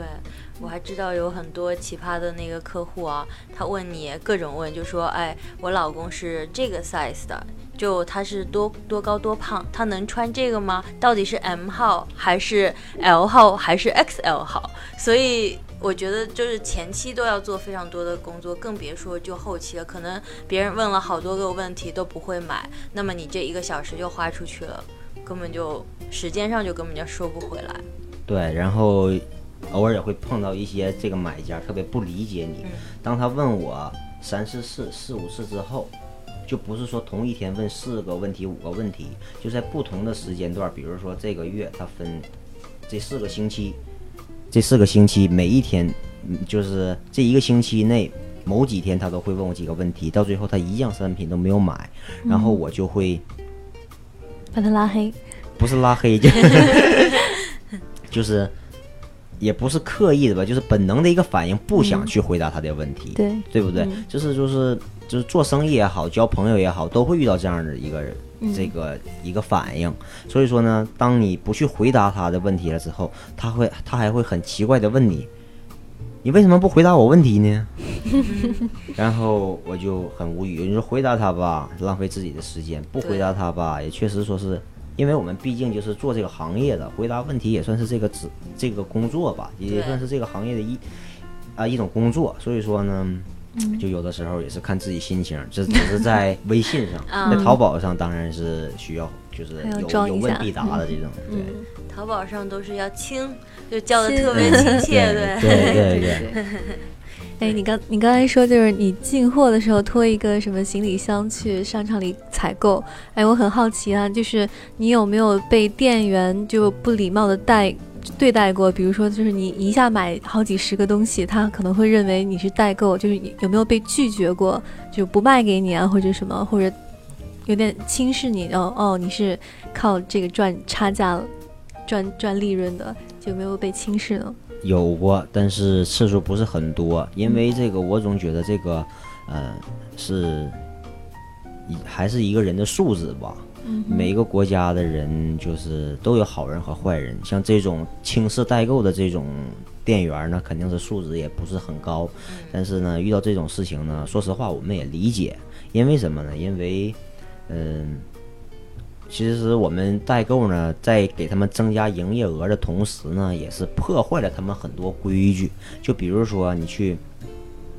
我还知道有很多奇葩的那个客户啊，他问你各种问，就说，哎，我老公是这个 size 的，就他是多多高多胖，他能穿这个吗？到底是 M 号还是 L 号还是 XL 号？所以我觉得就是前期都要做非常多的工作，更别说就后期了。可能别人问了好多个问题都不会买，那么你这一个小时就花出去了，根本就时间上就根本就收不回来。对，然后偶尔也会碰到一些这个买家特别不理解你，当他问我三四次、四五次之后，就不是说同一天问四个问题、五个问题，就在不同的时间段，比如说这个月他分这四个星期，这四个星期每一天，嗯就是这一个星期内。某几天他都会问我几个问题，到最后他一样商品都没有买，然后我就会把他拉黑。不是拉黑，就 就是也不是刻意的吧，就是本能的一个反应，不想去回答他的问题，对对不对？就是就是就是做生意也好，交朋友也好，都会遇到这样的一个人。这个一个反应，所以说呢，当你不去回答他的问题了之后，他会他还会很奇怪的问你，你为什么不回答我问题呢？然后我就很无语，你说回答他吧，浪费自己的时间；不回答他吧，也确实说是，因为我们毕竟就是做这个行业的，回答问题也算是这个职这个工作吧，也算是这个行业的一啊一种工作。所以说呢，就有的时候也是看自己心情，这只是在 微信上，嗯在淘宝上当然是需要就是有有问必答的这种，对。淘宝上都是要亲，就叫的特别亲切，对。对对对，哎，你刚你刚才说就是你进货的时候拖一个什么行李箱去商场里采购，哎，我很好奇啊，就是你有没有被店员就不礼貌的待对待过？比如说，就是你一下买好几十个东西，他可能会认为你是代购，就是有没有被拒绝过，就不卖给你啊，或者什么，或者有点轻视你，哦哦，你是靠这个赚差价赚赚利润的，就有没有被轻视呢？有过，但是次数不是很多，因为这个我总觉得这个，呃，是一还是一个人的素质吧。每一个国家的人就是都有好人和坏人，像这种轻视代购的这种店员呢，肯定是素质也不是很高。但是呢，遇到这种事情呢，说实话我们也理解，因为什么呢？因为，嗯、其实我们代购呢，在给他们增加营业额的同时呢，也是破坏了他们很多规矩。就比如说你去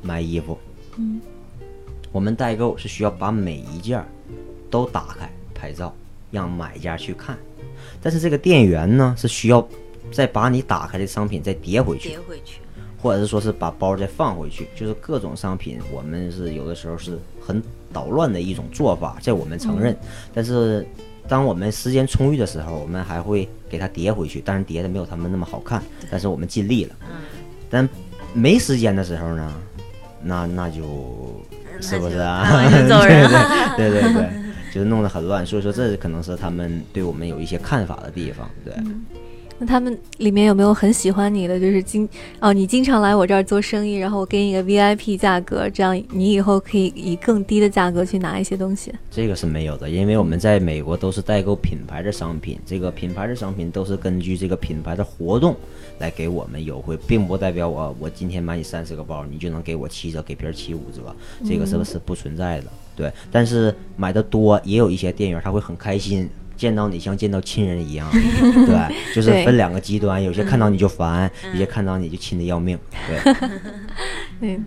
买衣服，嗯，我们代购是需要把每一件都打开拍照，让买家去看。但是这个店员呢，是需要再把你打开的商品再叠回去叠，回去，或者是说是把包再放回去，就是各种商品，我们是有的时候是很捣乱的一种做法，这我们承认。但是当我们时间充裕的时候，我们还会给它叠回去，但是叠的没有他们那么好看，但是我们尽力了。但没时间的时候呢，那那就是不是啊？那就 走人了。对对对对，就是弄得很乱，所以说这可能是他们对我们有一些看法的地方。对，那他们里面有没有很喜欢你的？就是经哦，你经常来我这儿做生意，然后我给你一个 VIP 价格，这样你以后可以以更低的价格去拿一些东西。这个是没有的，因为我们在美国都是代购品牌的商品，这个品牌的商品都是根据这个品牌的活动来给我们优惠，并不代表我我今天买你三十个包，你就能给我七折，给别人七五折，这个是不是不存在的？对，但是买的多也有一些店员他会很开心。见到你像见到亲人一样，对，就是分两个极端，有些看到你就烦，有些看到你就亲的要命，对。嗯，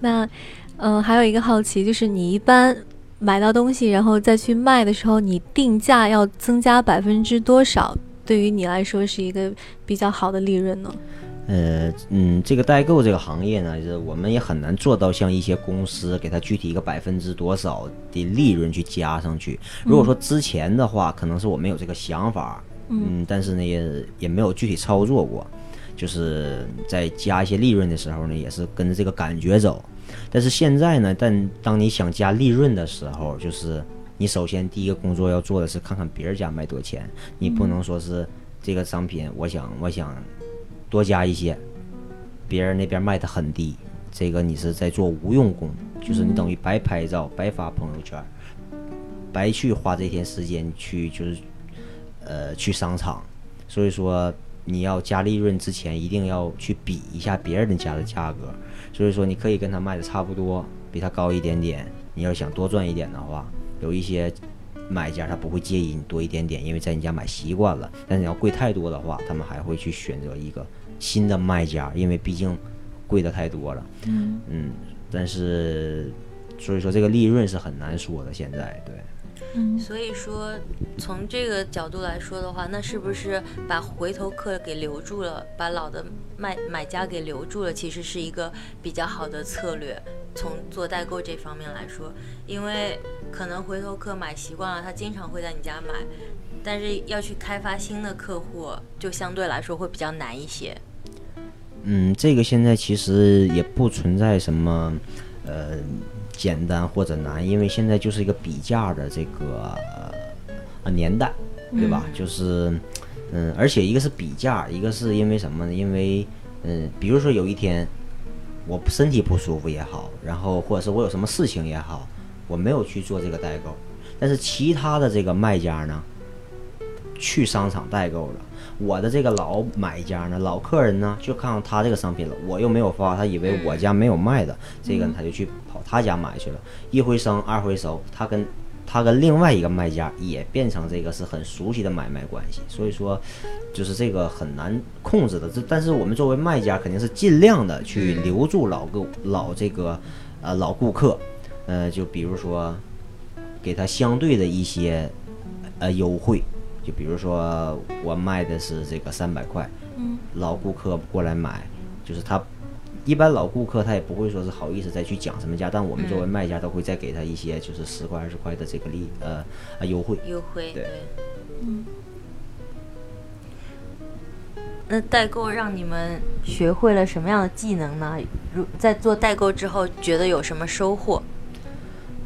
那，嗯，还有一个好奇，就是你一般买到东西然后再去卖的时候，你定价要增加百分之多少？对于你来说是一个比较好的利润呢？呃嗯，这个代购这个行业呢，就是我们也很难做到像一些公司给他具体一个百分之多少的利润去加上去。如果说之前的话，可能是我没有这个想法，嗯，但是呢也也没有具体操作过，就是在加一些利润的时候呢，也是跟着这个感觉走。但是现在呢，但当你想加利润的时候，就是你首先第一个工作要做的是看看别人家卖多少钱，你不能说是这个商品，我想我想。多加一些，别人那边卖的很低，这个你是在做无用功，就是你等于白拍照、白发朋友圈，白去花这天时间去就是，呃，去商场。所以说你要加利润之前，一定要去比一下别人的家的价格。所以说你可以跟他卖的差不多，比他高一点点。你要想多赚一点的话，有一些买家他不会介意你多一点点，因为在你家买习惯了。但是你要贵太多的话，他们还会去选择一个。新的卖家，因为毕竟贵的太多了，嗯嗯，但是所以说这个利润是很难说的。现在对，嗯，所以说从这个角度来说的话，那是不是把回头客给留住了，把老的卖买家给留住了，其实是一个比较好的策略。从做代购这方面来说，因为可能回头客买习惯了，他经常会在你家买。但是要去开发新的客户，就相对来说会比较难一些。嗯，这个现在其实也不存在什么呃简单或者难，因为现在就是一个比价的这个呃年代，对吧？就是嗯，而且一个是比价，一个是因为什么呢？因为嗯，比如说有一天我身体不舒服也好，然后或者是我有什么事情也好，我没有去做这个代购，但是其他的这个卖家呢？去商场代购了，我的这个老买家呢，老客人呢，就看到他这个商品了，我又没有发，他以为我家没有卖的，这个他就去跑他家买去了，一回生二回熟，他跟他跟另外一个卖家也变成这个是很熟悉的买卖关系，所以说就是这个很难控制的，这但是我们作为卖家肯定是尽量的去留住老顾老这个呃老顾客，呃就比如说给他相对的一些呃优惠。就比如说，我卖的是这个三百块，嗯，老顾客过来买，就是他一般老顾客他也不会说是好意思再去讲什么价，但我们作为卖家都会再给他一些就是十块二十块的这个利呃啊优惠优惠对，嗯。那代购让你们学会了什么样的技能呢？如在做代购之后，觉得有什么收获？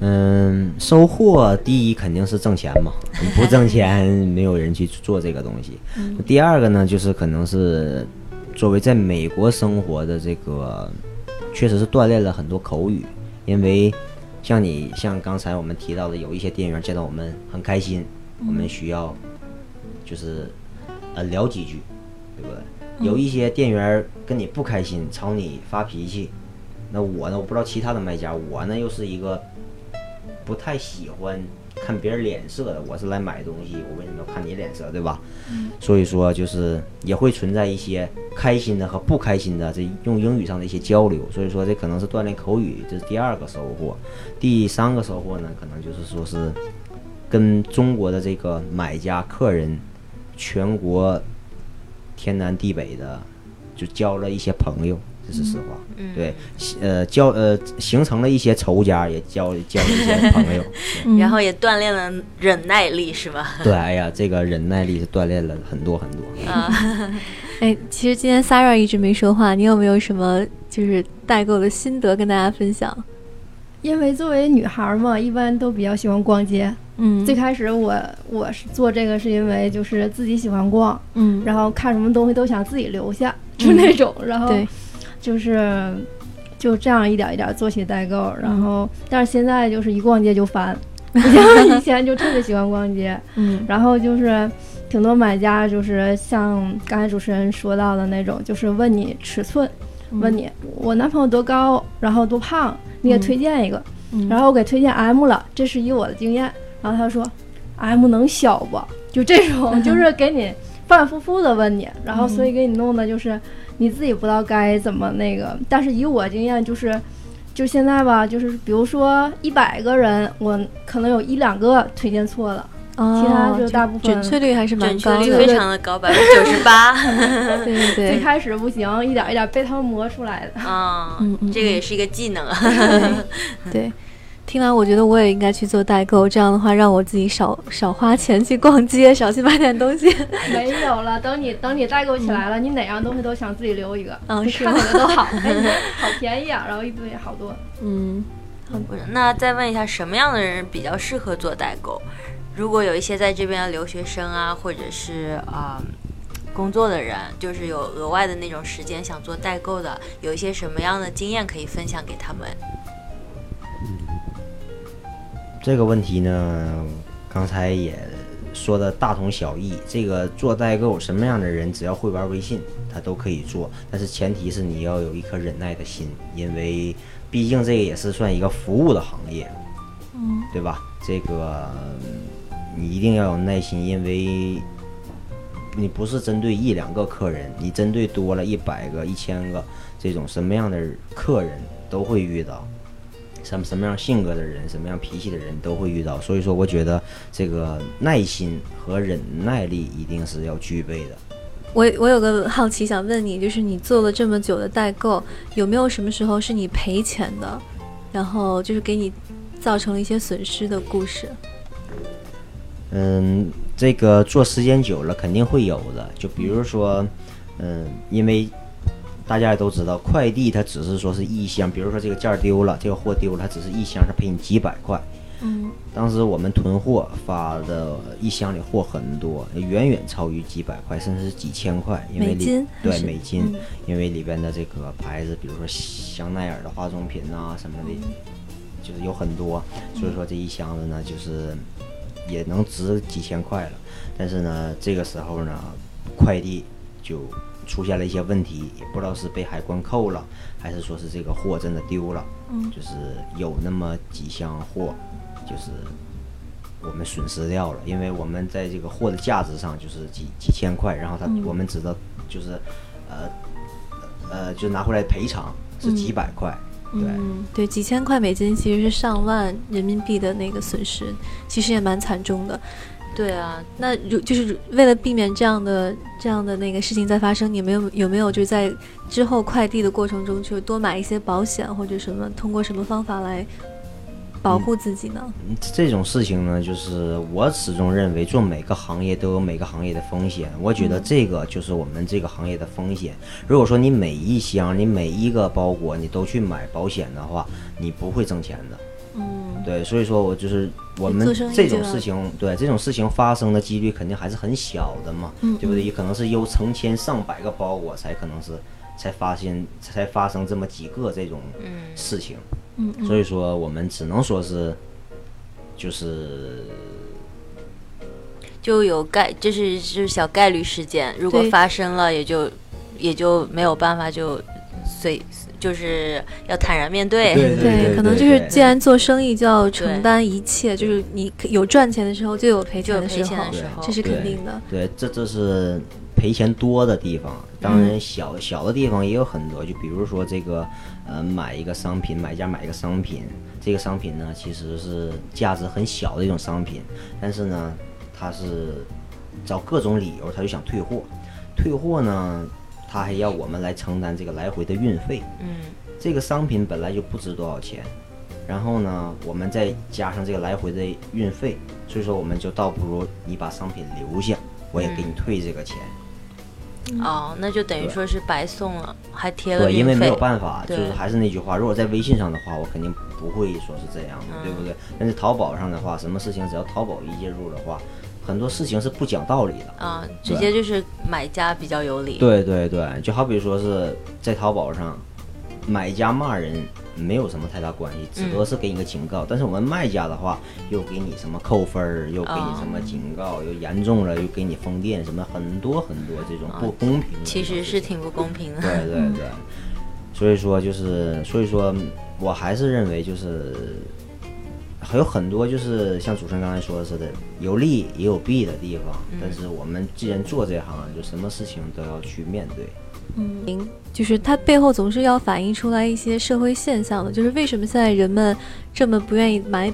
嗯，收获第一肯定是挣钱嘛，不挣钱 没有人去做这个东西。第二个呢，就是可能是作为在美国生活的这个，确实是锻炼了很多口语。因为像你像刚才我们提到的，有一些店员见到我们很开心，我们需要就是呃聊几句，对不对？有一些店员跟你不开心，朝你发脾气，那我呢，我不知道其他的卖家，我呢又是一个。不太喜欢看别人脸色的，我是来买东西，我为什么要看你脸色，对吧？嗯，所以说就是也会存在一些开心的和不开心的，这用英语上的一些交流，所以说这可能是锻炼口语，这是第二个收获。第三个收获呢，可能就是说是跟中国的这个买家客人，全国天南地北的，就交了一些朋友。这是实话，对，呃，交呃，形成了一些仇家，也交交了一些朋友，然后也锻炼了忍耐力，是吧？对，哎呀，这个忍耐力是锻炼了很多很多。啊，哎，其实今天 Sarah 一直没说话，你有没有什么就是代购的心得跟大家分享？因为作为女孩嘛，一般都比较喜欢逛街，嗯，最开始我我是做这个是因为就是自己喜欢逛，嗯，然后看什么东西都想自己留下，就那种，然后对，就是就这样一点一点做起代购，然后但是现在就是一逛街就烦，不像以前就特别喜欢逛街，嗯。然后就是挺多买家就是像刚才主持人说到的那种，就是问你尺寸，问你我男朋友多高，然后多胖，你给推荐一个，嗯。然后我给推荐 M 了，这是以我的经验，然后他说 M 能小不？就这种，就是给你反反复复的问你，然后所以给你弄的就是你自己不知道该怎么那个，但是以我经验就是。就现在吧，就是比如说一百个人，我可能有一两个推荐错了，哦，其他就大部分准确率还是蛮准确高的，率非常的高，百分之九十八。对对 最，开始不行，一点一点被他们磨出来的。啊嗯嗯，这个也是一个技能啊。对。听完，我觉得我也应该去做代购，这样的话让我自己少少花钱去逛街，少去买点东西。没有了，等你等你代购起来了，你哪样东西都想自己留一个，嗯就 是看哪个都好，哎，好便宜啊，然后一堆好多。嗯，不是那再问一下，什么样的人比较适合做代购？如果有一些在这边的留学生啊，或者是啊、工作的人，就是有额外的那种时间想做代购的，有一些什么样的经验可以分享给他们？这个问题呢，刚才也说的大同小异。这个做代购，什么样的人只要会玩微信，他都可以做，但是前提是你要有一颗忍耐的心，因为毕竟这个也是算一个服务的行业，嗯，对吧？这个嗯你一定要有耐心，因为你不是针对一两个客人，你针对多了一百个、一千个这种什么样的客人都会遇到。什么什么样性格的人，什么样脾气的人都会遇到，所以说我觉得这个耐心和忍耐力一定是要具备的。我我有个好奇想问你，就是你做了这么久的代购，有没有什么时候是你赔钱的，然后就是给你造成了一些损失的故事？嗯，这个做时间久了肯定会有的，就比如说，嗯，因为大家也都知道，快递它只是说是一箱，比如说这个件儿丢了，这个货丢了，它只是一箱，它赔你几百块。嗯当时我们囤货发的一箱里货很多，远远超于几百块，甚至是几千块，因为里美金对美金，嗯因为里边的这个牌子，比如说香奈儿的化妆品啊什么的，就是有很多，所以说这一箱子呢，就是也能值几千块了。但是呢，这个时候呢，快递就出现了一些问题，也不知道是被海关扣了，还是说是这个货真的丢了。嗯就是有那么几箱货，就是我们损失掉了，因为我们在这个货的价值上就是几几千块，然后他、嗯我们知道就是呃呃就拿回来赔偿是几百块，对。嗯，对，几千块美金其实是上万人民币的那个损失，其实也蛮惨重的。对啊，那如就是为了避免这样的这样的那个事情再发生，你们有有没有就是在之后快递的过程中，就多买一些保险或者什么，通过什么方法来保护自己呢？嗯这种事情呢，就是我始终认为，做每个行业都有每个行业的风险。我觉得这个就是我们这个行业的风险。如果说你每一箱、你每一个包裹你都去买保险的话，你不会挣钱的。嗯，对，所以说我就是我们这种事情，对这种事情发生的几率肯定还是很小的嘛，嗯对不对？也可能是有成千上百个包裹才可能是才发现才发生这么几个这种嗯，事情，所以说我们只能说是就是就有概，这是就是小概率事件，如果发生了，也就也就没有办法就随，就是要坦然面对。对对可能就是既然做生意就要承担一切，就是你有赚钱的时候就有赔就有赔钱的时候钱的时候。这是肯定的。对，这这是赔钱多的地方。当然小小的地方也有很多，就比如说这个呃买一个商品，买家买一个商品，这个商品呢其实是价值很小的一种商品，但是呢他是找各种理由他就想退货，退货呢他还要我们来承担这个来回的运费。嗯，这个商品本来就不值多少钱，然后呢，我们再加上这个来回的运费，所以说我们就倒不如你把商品留下，我也给你退这个钱。哦，那就等于说是白送了，还贴了对，运费。因为没有办法，就是还是那句话，如果在微信上的话，我肯定不会说是这样的，对不对？但是淘宝上的话，什么事情只要淘宝一介入的话，很多事情是不讲道理的。啊，直接就是买家比较有理。对对对，就好比说是在淘宝上，买家骂人没有什么太大关系，只不过是给你个警告。但是我们卖家的话，又给你什么扣分儿，又给你什么警告，又严重了又给你封店，什么很多很多这种不公平的。其实是挺不公平的。对对对，所以说就是，所以说我还是认为就是。还有很多就是像主持人刚才说的似的，有利也有弊的地方。但是我们既然做这行，就什么事情都要去面对。嗯，就是它背后总是要反映出来一些社会现象的，就是为什么现在人们这么不愿意买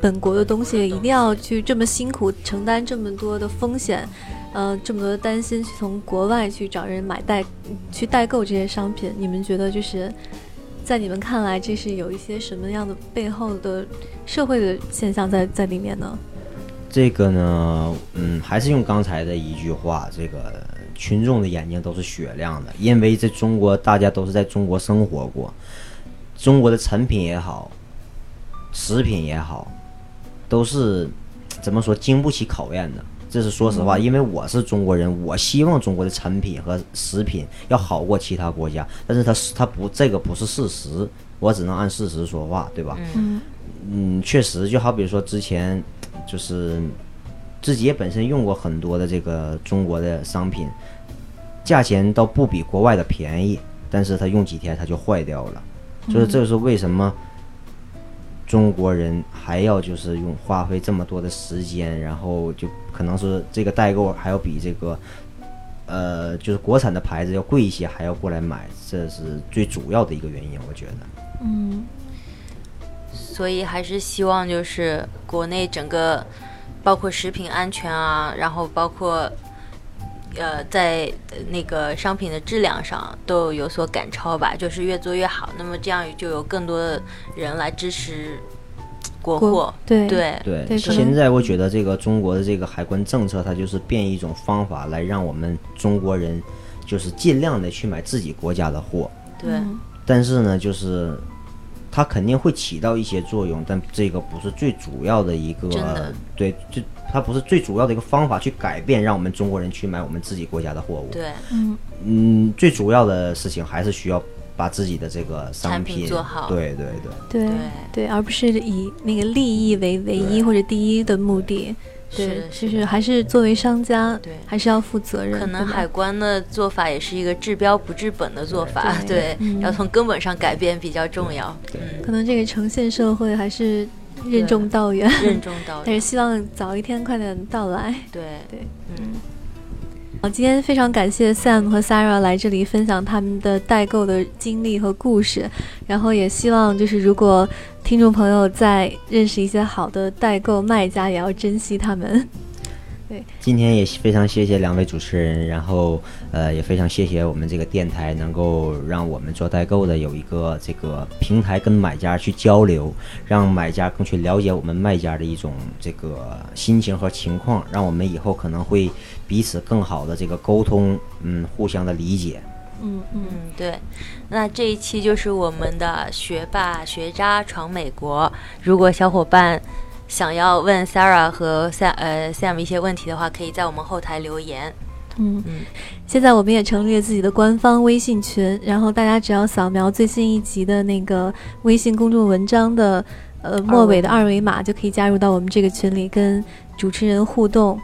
本国的东西，一定要去这么辛苦承担这么多的风险，呃，这么多的担心，去从国外去找人买代去代购这些商品。你们觉得就是在你们看来，这是有一些什么样的背后的社会的现象在在里面呢？这个呢，嗯，还是用刚才的一句话，这个群众的眼睛都是雪亮的，因为在中国，大家都是在中国生活过，中国的产品也好，食品也好，都是怎么说经不起考验的。这是说实话，因为我是中国人，我希望中国的产品和食品要好过其他国家，但是它是它不这个不是事实，我只能按事实说话，对吧？嗯。嗯，确实，就好比说之前就是自己也本身用过很多的这个中国的商品，价钱倒不比国外的便宜，但是它用几天它就坏掉了，就是这是为什么中国人还要就是用花费这么多的时间，然后就可能是这个代购还要比这个。呃，就是国产的牌子要贵一些，还要过来买，这是最主要的一个原因，我觉得。嗯所以还是希望就是国内整个，包括食品安全啊，然后包括，呃，在那个商品的质量上都有所赶超吧，就是越做越好。那么这样就有更多的人来支持国国货。对对对，现在我觉得这个中国的这个海关政策，它就是变一种方法来让我们中国人，就是尽量的去买自己国家的货。对嗯但是呢，就是它肯定会起到一些作用，但这个不是最主要的一个，对，最它不是最主要的一个方法去改变让我们中国人去买我们自己国家的货物。对嗯嗯，最主要的事情还是需要把自己的这个商产品做好对对对。对对对，而不是以那个利益为唯一或者第一的目的。对，是就是是还是作为商家，对还是要负责任。可能海关的做法也是一个治标不治本的做法，对要从根本上改变比较重要。可能这个呈现社会还是任重道远，任重道远。但是希望早一天快点到来。对对，嗯，好，今天非常感谢 Sam 和 Sarah 来这里分享他们的代购的经历和故事，然后也希望就是如果听众朋友在认识一些好的代购卖家，也要珍惜他们。对今天也非常谢谢两位主持人，然后呃也非常谢谢我们这个电台能够让我们做代购的有一个这个平台跟买家去交流，让买家更去了解我们卖家的一种这个心情和情况，让我们以后可能会彼此更好的这个沟通，嗯，互相的理解。嗯嗯，嗯，对，那这一期就是我们的学霸学渣闯美国。如果小伙伴想要问 Sarah 和 Sam 呃 Sam 一些问题的话，可以在我们后台留言。嗯嗯，现在我们也成立了自己的官方微信群，然后大家只要扫描最新一集的那个微信公众文章的呃末尾的二维码，就可以加入到我们这个群里，跟主持人互动，